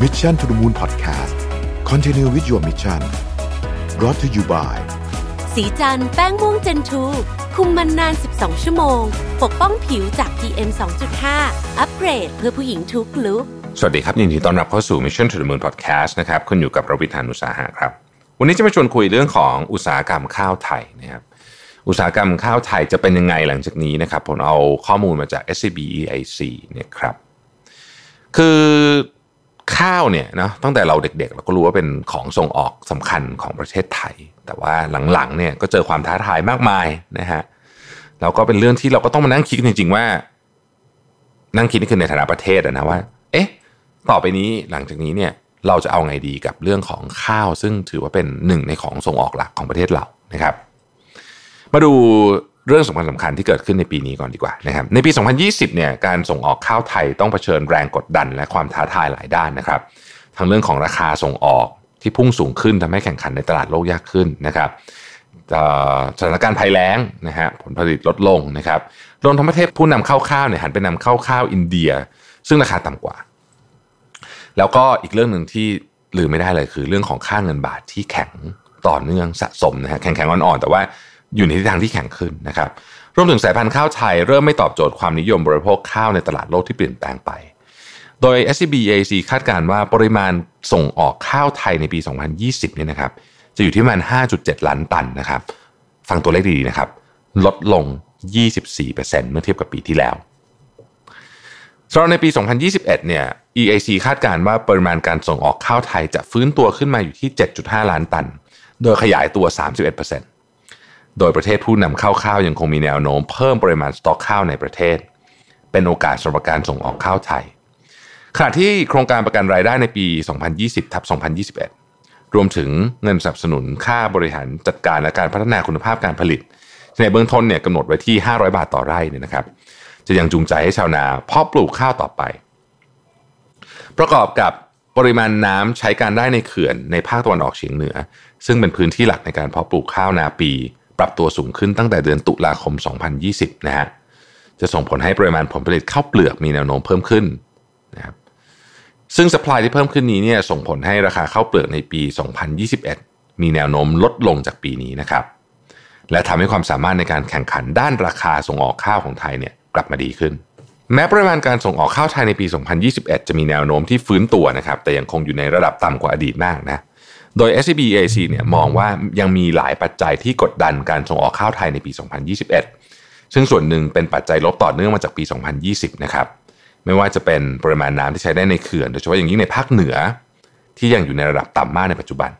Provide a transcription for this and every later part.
Mission to the Moon Podcast Continue with your mission brought to you by สีจันแป้งม่วงเจนทูคุมมันนาน 12 ชั่วโมง ปกป้องผิวจาก PM 2.5 อัปเกรดเพื่อผู้หญิงทุกลุกสวัสดีครับ ยินดีต้อนรับเข้าสู่ Mission to the Moon Podcast นะครับคุณอยู่กับรวิธานอุตสาหะครับ วันนี้จะมาชวนคุยเรื่องของอุตสาหกรรมข้าวไทยนะครับอุตสาหกรรมข้าวไทยจะเป็นยังไงหลังจากนี้นะครับผมเอาข้อมูลมาจาก SCB EIC เนี่ยครับ คือ ข้าวเนี่ยนะตั้งแต่เราเด็กๆ เราก็รู้ว่าเป็นของส่งออกสำคัญของประเทศไทย แต่ว่าหลังๆเนี่ยก็เจอความท้าทายมากมายนะฮะแล้วก็เป็นเรื่องที่เราก็ต้องมานั่งคิดจริง ๆ ว่า นั่งคิดนี่คือในฐานะประเทศนะว่า เอ๊ะ ต่อไปนี้หลังจากนี้เนี่ยเราจะเอาไงดีกับเรื่องของข้าว ซึ่งถือว่าเป็นหนึ่งในของส่งออกหลักของประเทศเรานะครับ มาดู เรื่องสำคัญสำคัญที่เกิดขึ้นในปีนี้ก่อนดีกว่านะครับในปี 2020เนี่ยการส่งออกข้าวไทยต้องเผชิญแรงกดดันและความท้าทายหลายด้านนะครับทั้งเรื่องของราคาส่งออกที่พุ่งสูงขึ้นทำให้แข่งขันในตลาดโลกยากขึ้นนะครับสถานการณ์ภัยแล้งนะฮะผลผลิตลดลงนะครับรวมทั้งประเทศผู้นำเข้าข้าวเนี่ยหันไปนำเข้าข้าวอินเดีย ซึ่งราคาต่ำกว่า แล้วก็อีกเรื่องหนึ่งที่ลืมไม่ได้เลยคือเรื่องของค่าเงินบาทที่แข็งต่อเนื่องสะสมนะฮะแข็งแข็งอ่อนๆแต่ว่า อยู่ในทิศทางที่แข็งขึ้นนะครับ รวมถึงสายพันธุ์ข้าวไทยเริ่มไม่ตอบโจทย์ความนิยมบริโภคข้าวในตลาดโลกที่เปลี่ยนแปลงไป โดย SBAC คาดการณ์ว่าปริมาณส่งออกข้าวไทยในปี 2020เนี่ยนะครับ จะอยู่ที่ประมาณ 5.7 ล้านตันนะครับ ฟังตัวเลขดีๆนะครับ ลดลง 24%เมื่อเทียบกับปีที่แล้วสำหรับในปี 2021 เนี่ย EAC คาดการณ์ว่าปริมาณการส่งออกข้าวไทยจะฟื้นตัวขึ้นมาอยู่ที่ 7.5 ล้านตัน โดยขยายตัว 31% โดยประเทศผู้นำเข้าข้าวยังคงมีแนวโน้มเพิ่มปริมาณสต็อกข้าวในประเทศ เป็นโอกาสสำหรับการส่งออกข้าวไทยขณะที่โครงการประกันรายได้ในปี 2020ทับ2021 รวมถึงเงินสนับสนุนค่าบริหารจัดการและการพัฒนาคุณภาพการผลิต ในเบื้องต้นเนี่ยกำหนดไว้ที่ 500 บาทต่อไร่เนี่ยนะครับ จะยังจูงใจให้ชาวนาเพาะปลูกข้าวต่อไป ประกอบกับปริมาณน้ำใช้การได้ในเขื่อนในภาคตะวันออกเฉียงเหนือ ซึ่งเป็นพื้นที่หลักในการเพาะปลูกข้าวนาปี รับตัวสูงขึ้นตั้งแต่เดือนตุลาคม 2020 นะฮะ จะส่งผลให้ปริมาณผลผลิตข้าวเปลือกมีแนวโน้มเพิ่มขึ้นนะครับ ซึ่งสป라이ที่เพิ่มขึ้นนี้เนี่ยส่งผลให้ราคาข้าวเปลือกในปี 2021 มีแนวโน้มลดลงจากปีนี้นะครับ และทำให้ความสามารถในการแข่งขันด้านราคาส่งออกข้าวของไทยเนี่ยกลับมาดีขึ้น แม้ปริมาณการส่งออกข้าวไทยในปี 2021 จะมีแนวโน้มที่ฟื้นตัวนะครับ แต่ยังคงอยู่ในระดับต่ำกว่าอดีตมากนะ โดย SCB EAC เนี่ยมองว่ายังมีหลายปัจจัยที่กดดันการส่งออกข้าวไทยในปี 2021 ซึ่งส่วนหนึ่งเป็นปัจจัยลบต่อเนื่องมาจากปี 2020 นะครับ ไม่ว่าจะเป็นปริมาณน้ำที่ใช้ได้ในเขื่อน โดยเฉพาะอย่างยิ่งในภาคเหนือ ที่ยังอยู่ในระดับต่ำมากในปัจจุบัน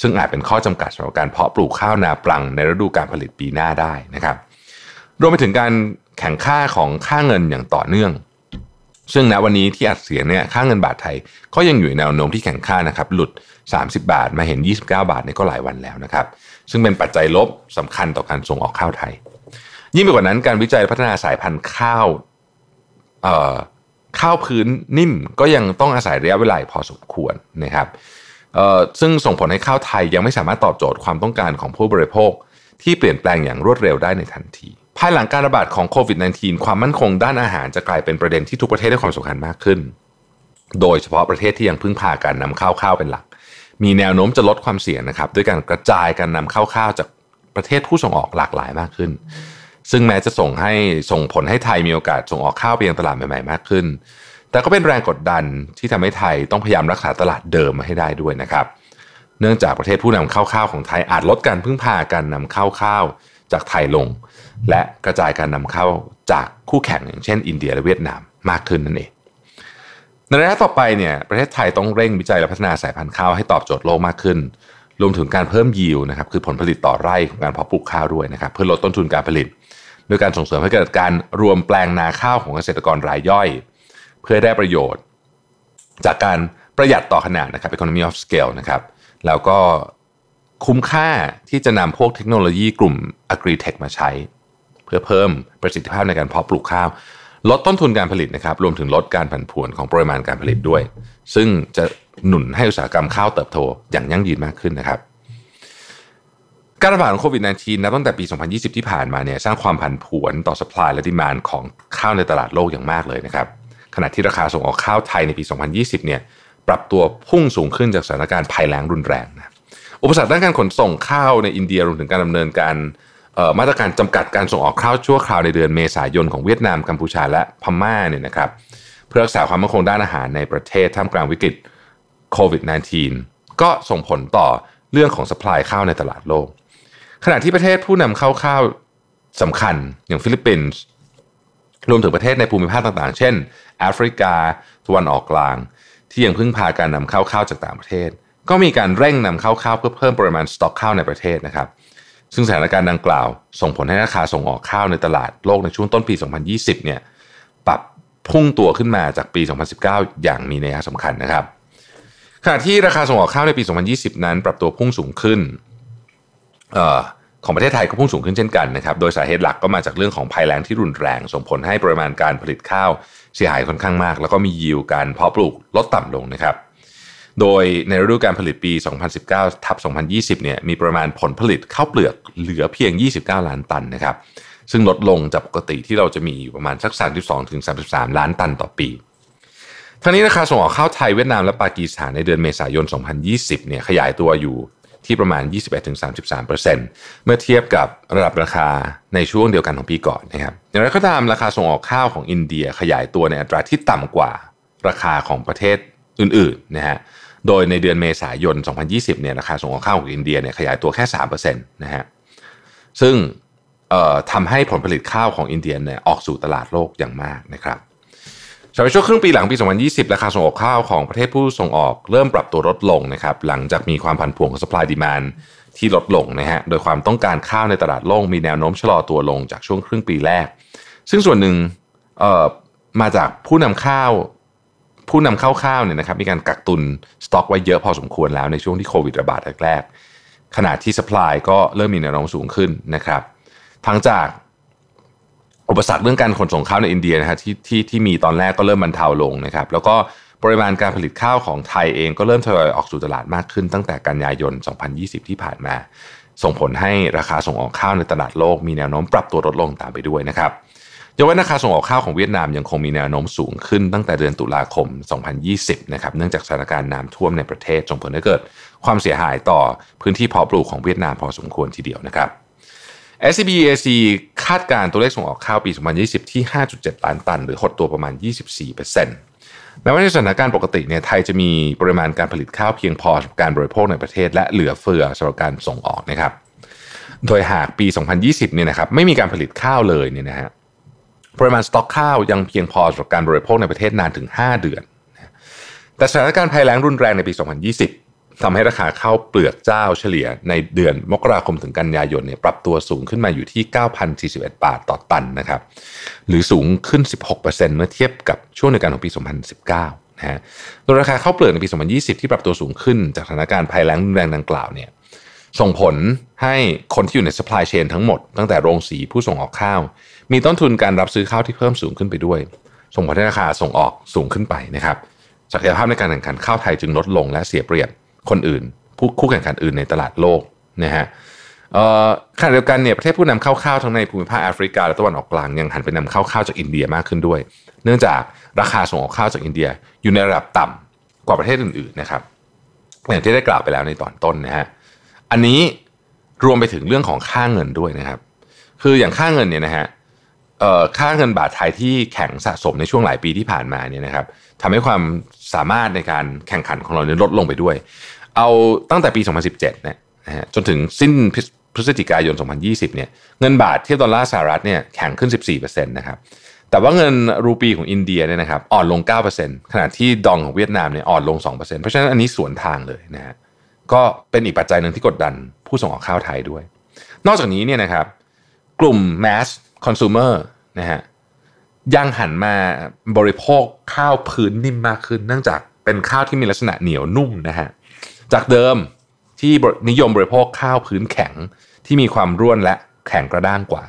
ซึ่งอาจเป็นข้อจำกัดสำหรับการเพาะปลูกข้าวนาปลังในฤดูการผลิตปีหน้าได้นะครับ รวมไปถึงการแข่งค่าของค่าเงินอย่างต่อเนื่อง ซึ่งณวันนี้ที่อัดเสียงเนี่ยค่าเงินบาทไทยก็ยังอยู่ในแนวโน้มที่แข่งค่านะครับหลุด 30 บาทมาเห็น 29 บาทในก็หลายวันแล้วนะครับซึ่งเป็นปัจจัยลบสำคัญต่อการส่งออกข้าวไทย ยิ่งไปกว่านั้นการวิจัยพัฒนาสายพันธุ์ข้าวเอ่อข้าวพื้นนิ่มก็ยังต้องอาศัยระยะเวลาพอสมควรนะครับเอ่อซึ่งส่งผลให้ข้าวไทยยังไม่สามารถตอบโจทย์ความต้องการของผู้บริโภค ที่เปลี่ยนแปลงอย่างรวดเร็วได้ในทันที ภายหลังการระบาดของโควิด -19 ความมั่นคงด้านอาหารจะกลายเป็นประเด็นที่ทุกประเทศให้ความสำคัญมากขึ้น โดยเฉพาะประเทศที่ยังพึ่งพาการนำเข้าข้าวเป็นหลัก มีแนวโน้มจะลดความเสี่ยงนะครับด้วยการกระจายการนำเข้าข้าวจากประเทศผู้ส่งออกหลากหลายมากขึ้น ซึ่งแม้จะส่งให้ส่งผลให้ไทยมีโอกาสส่งออกข้าวไปยังตลาดใหม่ๆมากขึ้น แต่ก็เป็นแรงกดดันที่ทำให้ไทยต้องพยายามรักษาตลาดเดิมมาให้ได้ด้วยนะครับ เนื่องจากประเทศผู้นำเข้าข้าวของไทยอาจลดการพึ่งพาการนำเข้าข้าวจากไทยลง และกระจายการนำเข้าจากคู่แข่งอย่างเช่น อินเดียและเวียดนามมากขึ้นนั่นเองในระยะต่อไปเนี่ยประเทศไทยต้องเร่งวิจัยและพัฒนาสายพันธุ์ข้าวให้ตอบโจทย์โลกมากขึ้น รวมถึงการเพิ่มยิวนะครับคือผลผลิตต่อไร่ของการเพาะปลูกข้าวด้วยนะครับเพื่อลดต้นทุนการผลิตโดยการส่งเสริมให้เกิดการรวมแปลงนาข้าวของเกษตรกรรายย่อย เพื่อได้ประโยชน์ จากการประหยัดต่อขนาดนะครับ economy of scale นะครับแล้วก็คุ้มค่าที่จะนำพวกเทคโนโลยีกลุ่ม agri-tech มาใช้ เพื่อเพิ่มประสิทธิภาพในการเพาะปลูกข้าว ลดต้นทุนการผลิตนะครับรวมถึงลดการผันผวนของปริมาณการผลิตด้วย ซึ่งจะหนุนให้อุตสาหกรรมข้าวเติบโตอย่างยั่งยืนมากขึ้นนะครับการระบาดของโควิด -19 นับตั้งแต่ปี 2020 ที่ผ่านมาเนี่ยสร้างความผันผวนต่อสป라이และดีมานของข้าวในตลาดโลกอย่างมากเลยนะครับขณะที่ราคาส่งออกข้าวไทยในปี 2020 เนี่ยปรับตัวพุ่งสูงขึ้นจากสถานการณ์ภัยแล้งรุนแรงนะอุปสรรคด้านการขนส่งข้าวในอินเดียรวมถึงการดำเนินการ มาตรการจำกัดการส่งออกข้าวชั่วคราวในเดือนเมษายนของเวียดนามกัมพูชาและพม่าเนี่ยนะครับเพื่อรักษาความมั่นคงด้านอาหารในประเทศท่ามกลางวิกฤตโควิด -19 ก็ส่งผลต่อเรื่องของสป라이ข้าวในตลาดโลก ขณะที่ประเทศผู้นำเข้าข้าวสำคัญอย่างฟิลิปปินส์รวมถึงประเทศในภูมิภาคต่างๆ เช่นแอฟริกาตะวันออกกลาง ที่ยังพึ่งพาการนำเข้าข้าวจากต่างประเทศ ก็มีการเร่งนำเข้าข้าวเพื่อเพิ่มปริมาณสต็อกข้าวในประเทศนะครับ ซึ่งสถานการณ์ดังกล่าว ส่งผลให้ราคาส่งออกข้าวในตลาดโลกในช่วงต้นปี 2020 เนี่ยปรับพุ่งตัวขึ้นมาจากปี 2019 อย่างมีนัยสำคัญนะครับขณะที่ราคาส่งออกข้าวในปี 2020 นั้น ปรับตัวพุ่งสูงขึ้นอของประเทศไทยก็พุ่งสูงขึ้นเช่นกันนะครับ โดยสาเหตุหลักก็มาจากเรื่องของภัยแล้งที่รุนแรง ส่งผลให้ปริมาณการผลิตข้าวเสียหายค่อนข้างมาก แล้วก็มียิวการเพาะปลูกลดต่ำลงนะครับ โดยในฤดูการผลิตปี 2019 ทับ 2020 เนี่ยมีปริมาณผลผลิตข้าวเปลือกเหลือเพียง 29 ล้านตันนะครับ ซึ่งลดลงจากปกติที่เราจะมีอยู่ประมาณสัก 32-33 ล้านตันต่อปีทั้งนี้ราคาส่งออกข้าวไทยเวียดนามและปากีสถานในเดือนเมษายน 2020 เนี่ยขยายตัวอยู่ที่ประมาณ 21-33%เมื่อเทียบกับระดับราคาในช่วงเดียวกันของปีก่อนนะครับอย่างไรก็ตามราคาส่งออกข้าวของอินเดียขยายตัวในอัตราที่ต่ำกว่าราคาของประเทศอื่นๆนะฮะ โดยในเดือนเมษายน 2020 เนี่ยราคาส่งออกข้าวของอินเดียเนี่ยขยายตัวแค่3%นะฮะ ซึ่งทำให้ผลผลิตข้าวของอินเดียเนี่ยออกสู่ตลาดโลกอย่างมากนะครับสำหรับช่วงครึ่งปีหลังปี 2020 ราคาส่งออกข้าวของประเทศผู้ส่งออกเริ่มปรับตัวลดลงนะครับ หลังจากมีความผันผวนของ supply demand ที่ลดลงนะฮะ โดยความต้องการข้าวในตลาดโลกมีแนวโน้มชะลอตัวลงจากช่วงครึ่งปีแรก ซึ่งส่วนหนึ่งมาจากผู้นำข้าว ผู้นำเข้าข้าวเนี่ยนะครับมีการกักตุนสต็อกไว้เยอะพอสมควรแล้วในช่วงที่โควิดระบาดแรกๆขณะที่สป라이ก็เริ่มมีแนวโน้มสูงขึ้นนะครับทั้งจากอุปสรรคเรื่องการขนส่งข้าวในอินเดียนะฮะที่ที่ที่มีตอนแรกก็เริ่มบรรเทาลงนะครับแล้วก็ปริมาณการผลิตข้าวของไทยเองก็เริ่มทยอยออกสู่ตลาดมากขึ้นตั้งแต่กันยายน 2020 ที่ผ่านมา ส่งผลให้ราคาส่งออกข้าวในตลาดโลกมีแนวโน้มปรับตัวลดลงตามไปด้วยนะครับ ยกเว้นราคาส่งออกข้าวของเวียดนามยังคงมีแนวโน้มสูงขึ้นตั้งแต่เดือนตุลาคม 2020 นะครับ เนื่องจากสถานการณ์น้ำท่วมในประเทศส่งผลให้เกิดความเสียหายต่อพื้นที่เพาะปลูกของเวียดนามพอสมควรทีเดียวนะครับ SBEAC คาดการตัวเลขส่งออกข้าวปี 2020 ที่ 5.7 ล้านตัน หรือหดตัวประมาณ 24%แม้ว่าในสถานการณ์ปกติเนี่ยไทยจะมีปริมาณการผลิตข้าวเพียงพอสำหรับการบริโภคในประเทศ และเหลือเฟือสำหรับการส่งออกนะครับ โดยหากปี 2020 เนี่ยนะครับไม่มีการผลิตข้าวเลยเนี่ยนะฮะ ปริมาณสต็อกข้าวยังเพียงพอสำหรับการบริโภคในประเทศนานถึง 5 เดือน แต่สถานการณ์ภัยแล้งรุนแรงในปี 2020ทำให้ราคาข้าวเปลือกเจ้าเฉลี่ยในเดือนมกราคมถึงกันยายนเนี่ยปรับตัวสูงขึ้นมาอยู่ที่ 9,041 บาทต่อตันนะครับ หรือสูงขึ้น 16%เมื่อเทียบกับช่วงในการของปี 2019 นะฮะ โดยราคาข้าวเปลือกในปี 2020 ที่ปรับตัวสูงขึ้นจากสถานการณ์ภัยแล้งรุนแรงดังกล่าวเนี่ยส่งผลให้คนที่อยู่ใน supply chain ทั้งหมดตั้งแต่โรงสีผู้ส่งออกข้าว มีต้นทุนการรับซื้อข้าวที่เพิ่มสูงขึ้นไปด้วย ส่งผลให้ราคาส่งออกสูงขึ้นไปนะครับศักยภาพในการแข่งขันข้าวไทยจึงลดลงและเสียเปรียบคนอื่น ผู้คู่แข่งขันอื่นในตลาดโลกนะฮะขณะเดียวกันเนี่ยประเทศผู้นำเข้าข้าวทั้งในภูมิภาคแอฟริกาและตะวันออกกลางยังหันไปนำเข้าข้าวจากอินเดียมากขึ้นด้วย เนื่องจากราคาส่งออกข้าวจากอินเดียอยู่ในระดับต่ำกว่าประเทศอื่นๆนะครับอย่างที่ได้กล่าวไปแล้วในตอนต้นนะฮะอันนี้รวมไปถึงเรื่องของค่าเงินด้วยนะครับ คืออย่างค่าเงินเนี่ยนะฮะ ค่าเงินบาทไทยที่แข็งสะสมในช่วงหลายปีที่ผ่านมาเนี่ยนะครับทำให้ความสามารถในการแข่งขันของเราเนี่ยลดลงไปด้วย เอาตั้งแต่ปี 2017เนี่ยนะฮะจนถึงสิ้นพฤศจิกายน 2020เนี่ยเงินบาทเทียบดอลลาร์สหรัฐเนี่ยแข็งขึ้น 14%นะครับแต่ว่าเงินรูปีของอินเดียเนี่ยนะครับอ่อนลง 9%ขณะที่ดองของเวียดนามเนี่ยอ่อนลง 2%เพราะฉะนั้นอันนี้สวนทางเลยนะฮะก็เป็นอีกปัจจัยหนึ่งที่กดดันผู้ส่งออกข้าวไทยด้วย นอกจากนี้เนี่ยนะครับกลุ่มแมส mass consumer นะฮะยังหันมาบริโภคข้าวพื้นนิ่มมากขึ้น เนื่องจากเป็นข้าวที่มีลักษณะเหนียวนุ่มนะฮะจากเดิมที่นิยมบริโภคข้าวพื้นแข็งที่มีความร่วนและแข็งกระด้างกว่า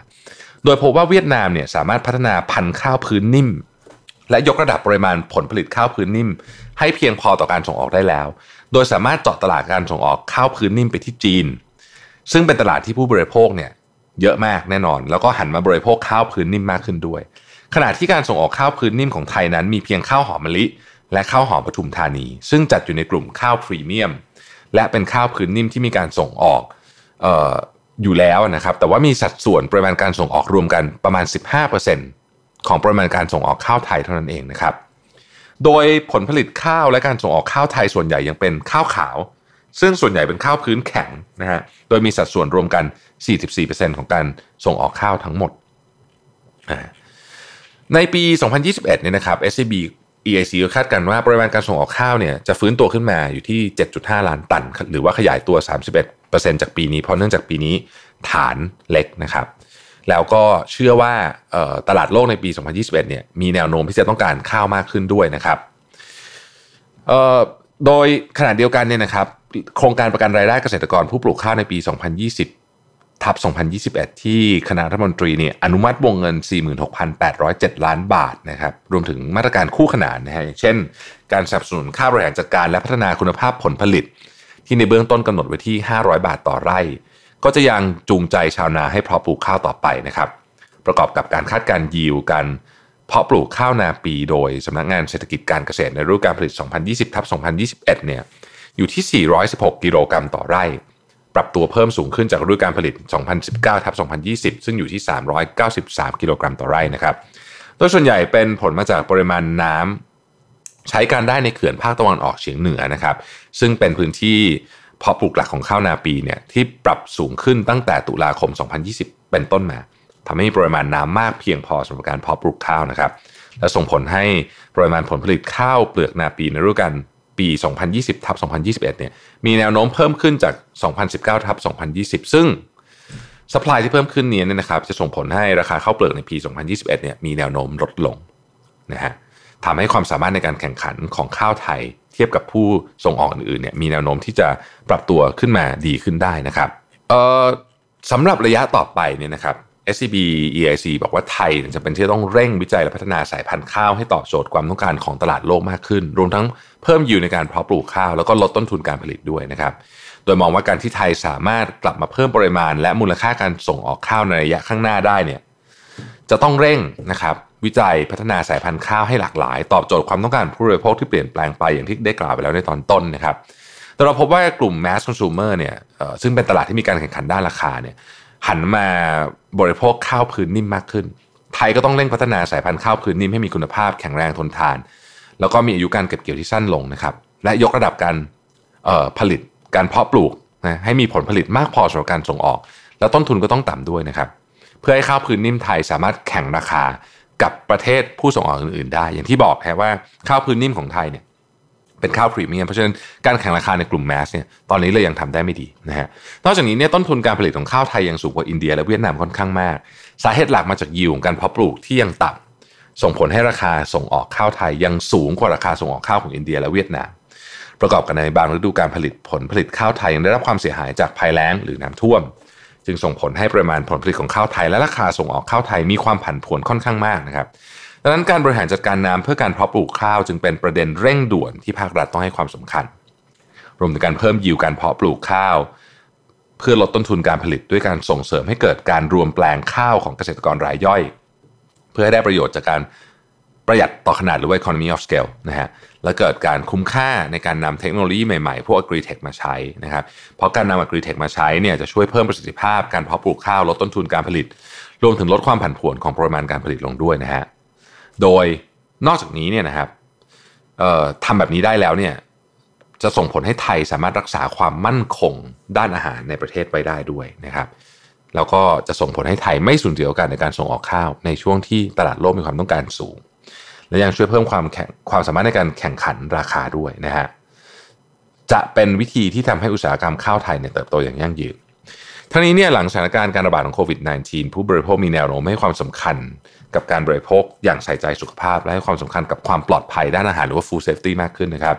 โดยพบว่าเวียดนามเนี่ยสามารถพัฒนาพันธุ์ข้าวพื้นนิ่ม และยกระดับปริมาณผลผลิตข้าวพื้นนิ่ม ให้เพียงพอต่อการส่งออกได้แล้ว โดยสามารถเจาะตลาดการส่งออกข้าวพื้นนิ่มไปที่จีน ซึ่งเป็นตลาดที่ผู้บริโภคเนี่ย เยอะมากแน่นอน แล้วก็หันมาบริโภคข้าวพื้นนิ่มมากขึ้นด้วย ขณะที่การส่งออกข้าวพื้นนิ่มของไทยนั้น มีเพียงข้าวหอมมะลิ และข้าวหอมปทุมธานี ซึ่งจัดอยู่ในกลุ่มข้าวพรีเมียม และเป็นข้าวพื้นนิ่มที่มีการส่งออกอออยู่แล้วนะครับ แต่ว่ามีสัดส่วนปริมาณการส่งออกรวมกันประมาณ 15%ของปริมาณการส่งออกข้าวไทยเท่านั้นเองนะครับ โดยผลผลิตข้าวและการส่งออกข้าวไทยส่วนใหญ่ยังเป็นข้าวขาว ซึ่งส่วนใหญ่เป็นข้าวพื้นแข็งนะฮะโดยมีสัดส่วนรวมกัน 44%ของการส่งออกข้าวทั้งหมด ในปี 2021 เนี่ยนะครับ SCB EIC คาดกันว่าปริมาณการส่งออกข้าวเนี่ยจะฟื้นตัวขึ้นมาอยู่ที่ 7.5 ล้านตัน หรือว่าขยายตัว 31%จากปีนี้ เพราะเนื่องจากปีนี้ฐานเล็กนะครับ แล้วก็เชื่อว่าตลาดโลกในปี 2021 เนี่ยมีแนวโน้มที่จะต้องการข้าวมากขึ้นด้วยนะครับโดยขณะเดียวกันเนี่ยนะครับ โครงการประกันรายได้เกษตรกรผู้ปลูกข้าวในปี 2020 ทับ 2021 ที่คณะรัฐมนตรีเนี่ยอนุมัติวงเงิน 46,807 ล้านบาทนะครับ รวมถึงมาตรการคู่ขนานนะฮะเช่น การสนับสนุนค่าบริหารจัดการและพัฒนาคุณภาพผลผลิต ที่ในเบื้องต้นกำหนดไว้ที่ 500 บาทต่อไร่ ก็จะยังจูงใจชาวนาให้เพาะปลูกข้าวต่อไปนะครับ ประกอบกับการคาดการยิวกันเพาะปลูกข้าวนาปีโดยสำนักงานเศรษฐกิจการเกษตรในฤดูการผลิต 2020ทับ2021 เนี่ย อยู่ที่ 416 กิโลกรัมต่อไร่ ปรับตัวเพิ่มสูงขึ้นจากฤดูการผลิต 2019ทับ2020 ซึ่งอยู่ที่ 393 กิโลกรัมต่อไร่นะครับ โดยส่วนใหญ่เป็นผลมาจากปริมาณน้ำใช้การได้ในเขื่อนภาคตะวันออกเฉียงเหนือนะครับ ซึ่งเป็นพื้นที่เพาะปลูกหลักของข้าวนาปีเนี่ยที่ปรับสูงขึ้นตั้งแต่ตุลาคม 2020 เป็นต้นมาทำให้มีปริมาณน้ำมากเพียงพอสำหรับการเพาะปลูกข้าวนะครับ และส่งผลให้ปริมาณผลผลิตข้าวเปลือกนาปีในฤดูกาล ปี 2020ทับ2021เนี่ยมีแนวโน้มเพิ่มขึ้นจาก 2019ทับ2020 ซึ่งสป라이ที่เพิ่มขึ้นนี้เนี่ยนะครับจะส่งผลให้ราคาข้าวเปลือกในปี 2021เนี่ยมีแนวโน้มลดลงนะฮะทำให้ความสามารถในการแข่งขันของข้าวไทย เทียบกับผู้ส่งออกอื่นๆเนี่ยมีแนวโน้มที่จะปรับตัวขึ้นมาดีขึ้นได้นะครับเอ่อสำหรับระยะต่อไปเนี่ยนะครับ SCB EIC บอกว่าไทยจะเป็นที่ต้องเร่งวิจัยและพัฒนาสายพันธุ์ข้าวให้ตอบโจทย์ความต้องการของตลาดโลกมากขึ้น รวมทั้งเพิ่มยิวในการเพาะปลูกข้าว แล้วก็ลดต้นทุนการผลิตด้วยนะครับ โดยมองว่าการที่ไทยสามารถกลับมาเพิ่มปริมาณ และมูลค่าการส่งออกข้าวในระยะข้างหน้าได้เนี่ยจะต้องเร่งนะครับวิจัยพัฒนาสายพันธุ์ข้าวให้หลากหลาย ตอบโจทย์ความต้องการผู้บริโภคที่เปลี่ยนแปลงไปอย่างที่ได้กล่าวไปแล้วในตอนต้นนะครับแต่เราพบว่ากลุ่ม mass consumer เนี่ยซึ่งเป็นตลาดที่มีการแข่งขันด้านราคาเนี่ย หันมาบริโภคข้าวพื้นนิ่มมากขึ้น ไทยก็ต้องเร่งพัฒนาสายพันธุ์ข้าวพื้นนิ่มให้มีคุณภาพแข็งแรงทนทาน แล้วก็มีอายุการเก็บเกี่ยวที่สั้นลงนะครับ และยกระดับการผลิตการเพาะปลูกนะให้มีผลผลิตมากพอสำหรับการส่งออก แล้วต้นทุนก็ต้องต่ำด้วยนะครับ เพื่อให้ข้าวพื้นนิ่มไทยสามารถแข่งราคากับประเทศผู้ส่งออกอื่นๆ ได้ อย่างที่บอกแค่ว่าข้าวพื้นนิ่มของไทยเนี่ย เป็นข้าวพรีเมียมเพราะฉะนั้นการแข่งราคาในกลุ่มแมสเนี่ยตอนนี้เลยยังทำได้ไม่ดีนะฮะนอกจากนี้เนี่ยต้นทุนการผลิตของข้าวไทยยังสูงกว่าอินเดียและเวียดนามค่อนข้างมาก สาเหตุหลักมาจากยิวของการเพาะปลูกที่ยังต่ำส่งผลให้ราคาส่งออกข้าวไทยยังสูงกว่าราคาส่งออกข้าวของอินเดียและเวียดนาม ประกอบกันในบางฤดูการผลิตผลผลิตข้าวไทยยังได้รับความเสียหายจากภัยแล้งหรือน้ำท่วม จึงส่งผลให้ปริมาณผลผลิตของข้าวไทย และราคาส่งออกข้าวไทยมีความผันผวนค่อนข้างมากนะครับ ดังนั้นการบริหารจัดการน้ำเพื่อการเพาะปลูกข้าวจึงเป็นประเด็นเร่งด่วนที่ภาครัฐต้องให้ความสำคัญ รวมถึงการเพิ่มยิวการเพาะปลูกข้าว เพื่อลดต้นทุนการผลิตด้วยการส่งเสริมให้เกิดการรวมแปลงข้าวของเกษตรกรรายย่อย เพื่อให้ได้ประโยชน์จากการประหยัดต่อขนาดหรือว่า economy of scale นะฮะและเกิดการคุ้มค่าในการนำเทคโนโลยีใหม่ๆ พวก agri-tech มาใช้นะครับเพราะการนำ agri-tech มาใช้เนี่ยจะช่วยเพิ่มประสิทธิภาพการเพาะปลูกข้าวลดต้นทุนการผลิต รวมถึงลดความผันผวนของปริมาณการผลิตลงด้วยนะฮะ โดยนอกจากนี้เนี่ยนะครับทำแบบนี้ได้แล้วเนี่ยจะส่งผลให้ไทยสามารถรักษาความมั่นคงด้านอาหารในประเทศไว้ได้ด้วยนะครับ แล้วก็จะส่งผลให้ไทยไม่สูญเสียโอกาสในการส่งออกข้าว ในช่วงที่ตลาดโลกมีความต้องการสูง และยังช่วยเพิ่มความแข่งความสามารถในการแข่งขันราคาด้วยนะฮะจะเป็นวิธีที่ทำให้อุตสาหกรรมข้าวไทยเนี่ยเติบโตอย่างยั่งยืน ทั้งนี้เนี่ยหลังสถานการณ์การระบาดของโควิด -19 ผู้บริโภคมีแนวโน้มให้ความสำคัญกับการบริโภคอย่างใส่ใจสุขภาพ และให้ความสำคัญกับความปลอดภัยด้านอาหารหรือว่า food safety มากขึ้นนะครับ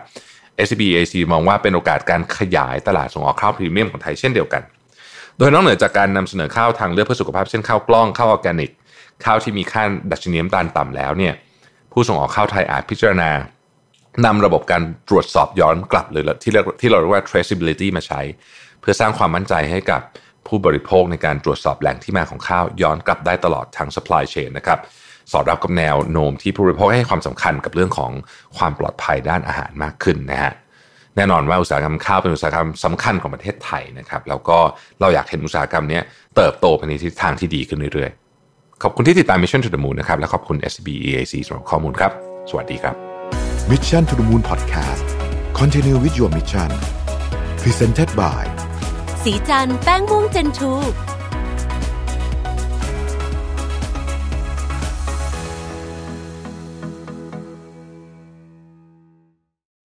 SBAc มองว่าเป็นโอกาสการขยายตลาดส่งออกข้าวพรีเมียมของไทยเช่นเดียวกัน โดยนอกเหนือจากการนำเสนอข้าวทางเลือกเพื่อสุขภาพเช่นข้าวกล้องข้าวออร์แกนิกข้าวที่มีค่าดัชนีน้ำตาลต่ำแล้วเนี่ยผู้ส่งออกข้าวไทยอาจพิจารณานำระบบการตรวจสอบย้อนกลับหรือที่เรียกที่เราเรียกว่า traceability มาใช้ เพื่อสร้างความมั่นใจให้กับ ผู้บริโภคในการตรวจสอบแหล่งที่มาของข้าวย้อนกลับได้ตลอดทั้ง supply chain นะครับสอดรับกับแนวโน้มที่ผู้บริโภคให้ความสำคัญกับเรื่องของความปลอดภัยด้านอาหารมากขึ้นนะฮะแน่นอนว่าอุตสาหกรรมข้าวเป็นอุตสาหกรรมสำคัญของประเทศไทยนะครับแล้วก็เราอยากเห็นอุตสาหกรรมนี้เติบโตไปในทิศทางที่ดีขึ้นเรื่อยๆ ขอบคุณที่ติดตาม Mission to the Moon นะครับและขอบคุณ SB EAC สำหรับข้อมูลครับ สวัสดีครับ Mission to the Moon Podcast Continue with your mission Presented by สีจันแป้งม่วงเจนทู